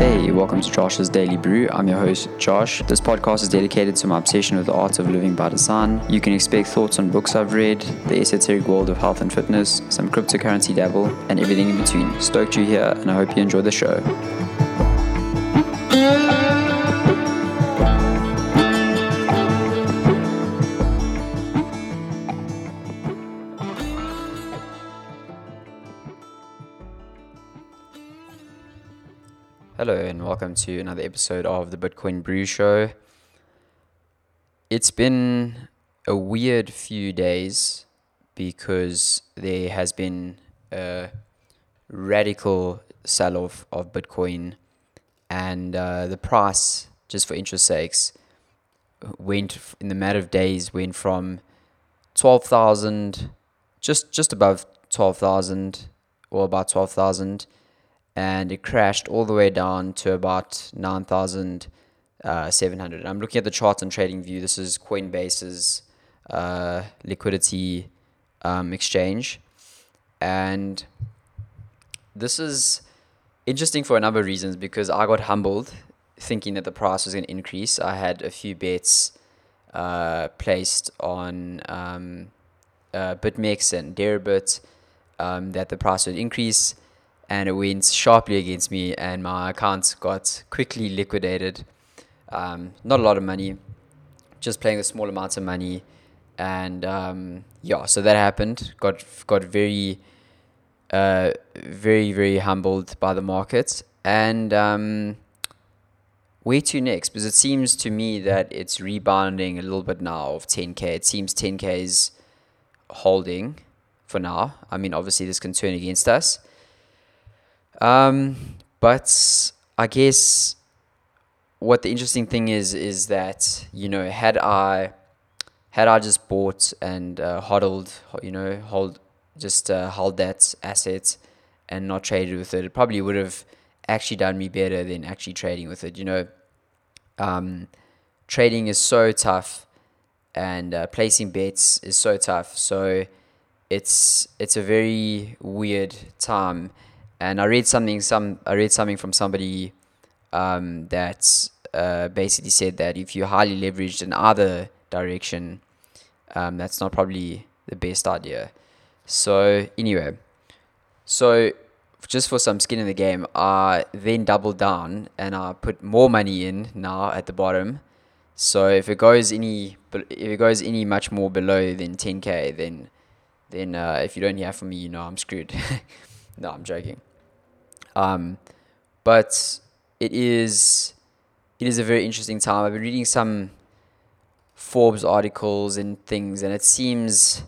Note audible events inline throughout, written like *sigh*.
Hey, welcome to Josh's Daily Brew. I'm your host, Josh. This podcast is dedicated to my obsession with the art of living by design. You can expect thoughts on books I've read, the esoteric world of health and fitness, some cryptocurrency dabble, and everything in between. Stoked you're here, and I hope you enjoy the show. Welcome to another episode of the Bitcoin Brew Show. It's been a weird few days because there has been a radical sell off of Bitcoin, and uh, the price, just for interest sakes, went in the matter of days went from 12,000 just just above 12,000 or about 12,000 and it crashed all the way down to about 9,700. I'm looking at the chart on TradingView. This is Coinbase's uh, liquidity um, exchange. And this is interesting for a number of reasons because I got humbled thinking that the price was going to increase. I had a few bets uh, placed on um, uh, BitMEX and Deribit um, that the price would increase and it went sharply against me, and my account got quickly liquidated. Um, not a lot of money, just playing a small amount of money, and um, yeah, so that happened. Got got very, uh, very very humbled by the market, and um, where to next? Because it seems to me that it's rebounding a little bit now of 10k. It seems 10k is holding for now. I mean, obviously, this can turn against us. Um, but I guess what the interesting thing is is that you know had I had I just bought and uh, hodled, you know, hold just uh, hold that asset and not traded with it, it probably would have actually done me better than actually trading with it. You know, um, trading is so tough, and uh, placing bets is so tough. So it's it's a very weird time and I read something some I read something from somebody um, that uh, basically said that if you're highly leveraged in either direction, um, that's not probably the best idea. So anyway, so just for some skin in the game, I then doubled down and I put more money in now at the bottom. So if it goes any if it goes any much more below than 10k, then then uh, if you don't hear from me, you know I'm screwed. *laughs* no, I'm joking. Um, but it is it is a very interesting time. I've been reading some Forbes articles and things, and it seems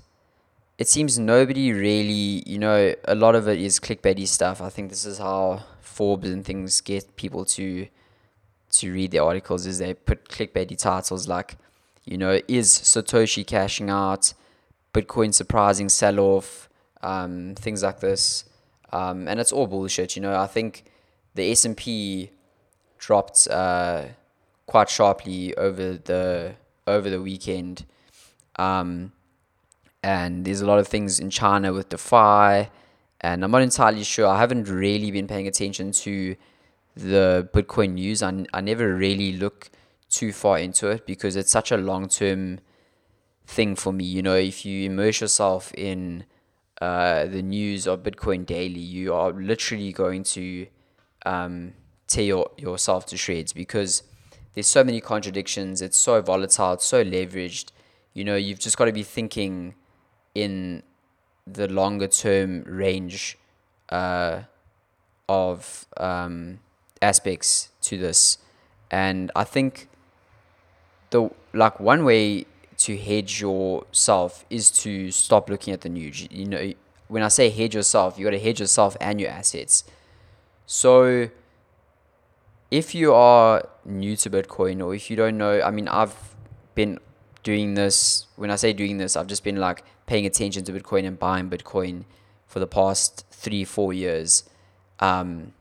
it seems nobody really, you know, a lot of it is clickbaity stuff. I think this is how Forbes and things get people to to read the articles is they put clickbaity titles like, you know, is Satoshi cashing out, Bitcoin surprising sell off, um, things like this um, and it's all bullshit. You know, I think the S and P dropped uh, quite sharply over the over the weekend, um, and there's a lot of things in China with DeFi, and I'm not entirely sure. I haven't really been paying attention to the Bitcoin news. I, I never really look too far into it because it's such a long term thing for me. You know, if you immerse yourself in uh, the news of Bitcoin daily, you are literally going to um, tear your, yourself to shreds because there's so many contradictions. It's so volatile. It's so leveraged. You know, you've just got to be thinking in the longer term range uh, of um, aspects to this, and I think the like one way to hedge yourself is to stop looking at the news. You know, when I say hedge yourself, you got to hedge yourself and your assets. So, if you are new to Bitcoin or if you don't know, I mean, I've been doing this. When I say doing this, I've just been like paying attention to Bitcoin and buying Bitcoin for the past three, four years. Um,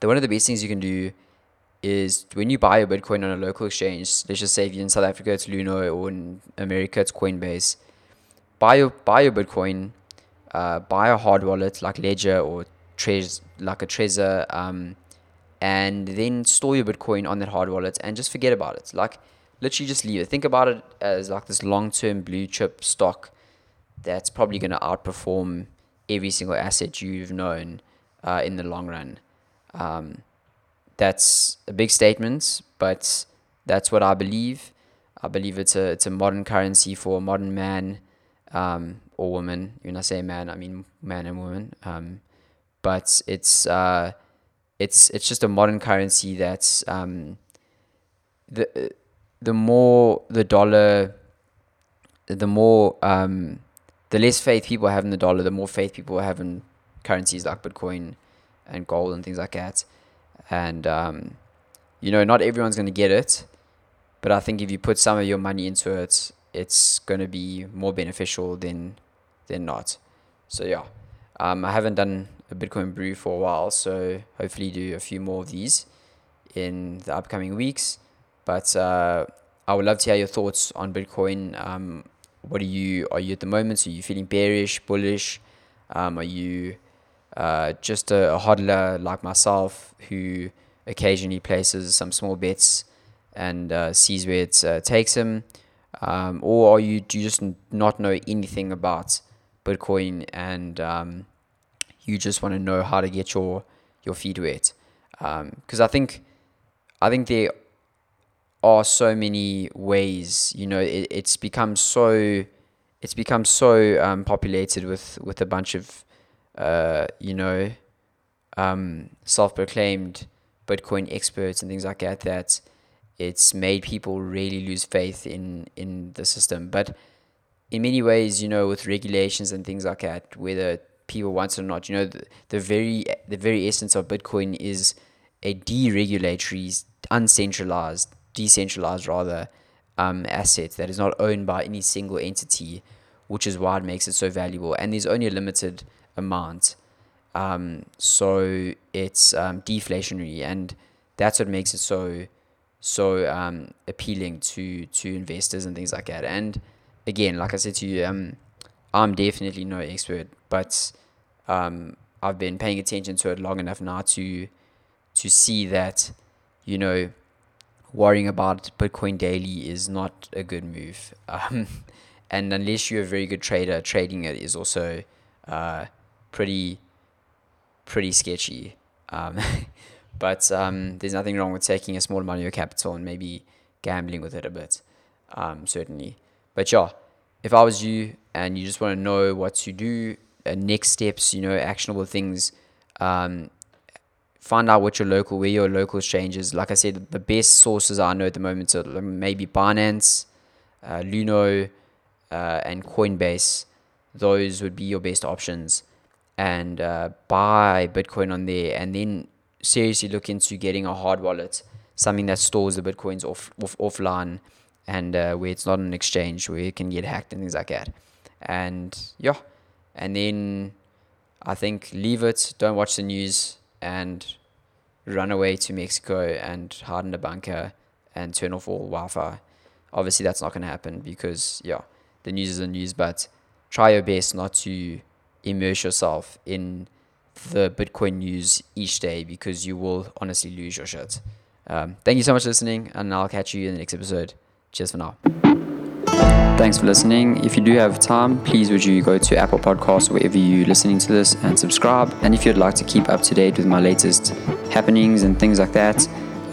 the one of the best things you can do is when you buy a Bitcoin on a local exchange, let's just say if you're in South Africa, it's Luno, or in America, it's Coinbase. Buy your buy your Bitcoin, uh, buy a hard wallet like Ledger or Trez like a Trezor, um, and then store your Bitcoin on that hard wallet and just forget about it. Like literally just leave it. Think about it as like this long term blue chip stock that's probably going to outperform every single asset you've known uh, in the long run. Um, that's a big statement, but that's what I believe. I believe it's a it's a modern currency for a modern man um, or woman. When I say man, I mean man and woman. Um, but it's uh, it's it's just a modern currency that's um, the the more the dollar, the more um, the less faith people have in the dollar, the more faith people have in currencies like Bitcoin and gold and things like that. And um, you know, not everyone's going to get it, but I think if you put some of your money into it, it's going to be more beneficial than than not. So yeah, um, I haven't done a Bitcoin brew for a while, so hopefully do a few more of these in the upcoming weeks. But uh, I would love to hear your thoughts on Bitcoin. Um, what are you are you at the moment? Are you feeling bearish, bullish? Um, are you uh, just a, a hodler like myself who occasionally places some small bets and uh, sees where it uh, takes him? Um, or are you do you just not know anything about Bitcoin and um, you just want to know how to get your your feet wet? Because um, I think I think there are so many ways. You know, it, it's become so it's become so um, populated with with a bunch of uh, you know um, self-proclaimed Bitcoin experts and things like that. That it's made people really lose faith in in the system. But in many ways, you know, with regulations and things like that, whether people want it or not, you know, the, the very the very essence of Bitcoin is a deregulatory, uncentralized decentralized rather um, asset that is not owned by any single entity, which is why it makes it so valuable. And there's only a limited amount, um, so it's um, deflationary, and that's what makes it so so um, appealing to to investors and things like that. And again, like I said to you, um, I'm definitely no expert, but um, I've been paying attention to it long enough now to to see that you know worrying about Bitcoin daily is not a good move. *laughs* Um, and unless you're a very good trader, trading it is also uh, pretty pretty sketchy. Um, *laughs* but um, there's nothing wrong with taking a small amount of your capital and maybe gambling with it a bit, um, certainly. But yeah, if I was you and you just want to know what to do, uh, next steps, you know, actionable things, um, find out what your local, where your local exchange is. Like I said, the best sources I know at the moment are maybe Binance, uh, Luno, uh, and Coinbase. Those would be your best options. And uh, buy Bitcoin on there, and then seriously look into getting a hard wallet, something that stores the Bitcoins off, off offline, and uh, where it's not an exchange where it can get hacked and things like that. And yeah, and then I think leave it. Don't watch the news and run away to Mexico and hide in a bunker and turn off all Wi-Fi. Obviously, that's not going to happen because yeah, the news is the news. But try your best not to immerse yourself in the Bitcoin news each day because you will honestly lose your shit. Um, thank you so much for listening, and I'll catch you in the next episode. Cheers for now. Thanks for listening. If you do have time, please would you go to Apple Podcasts wherever you're listening to this and subscribe. And if you'd like to keep up to date with my latest happenings and things like that,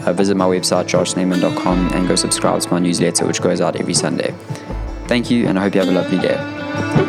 uh, visit my website, joshnaman.com, and go subscribe to my newsletter, which goes out every Sunday. Thank you, and I hope you have a lovely day.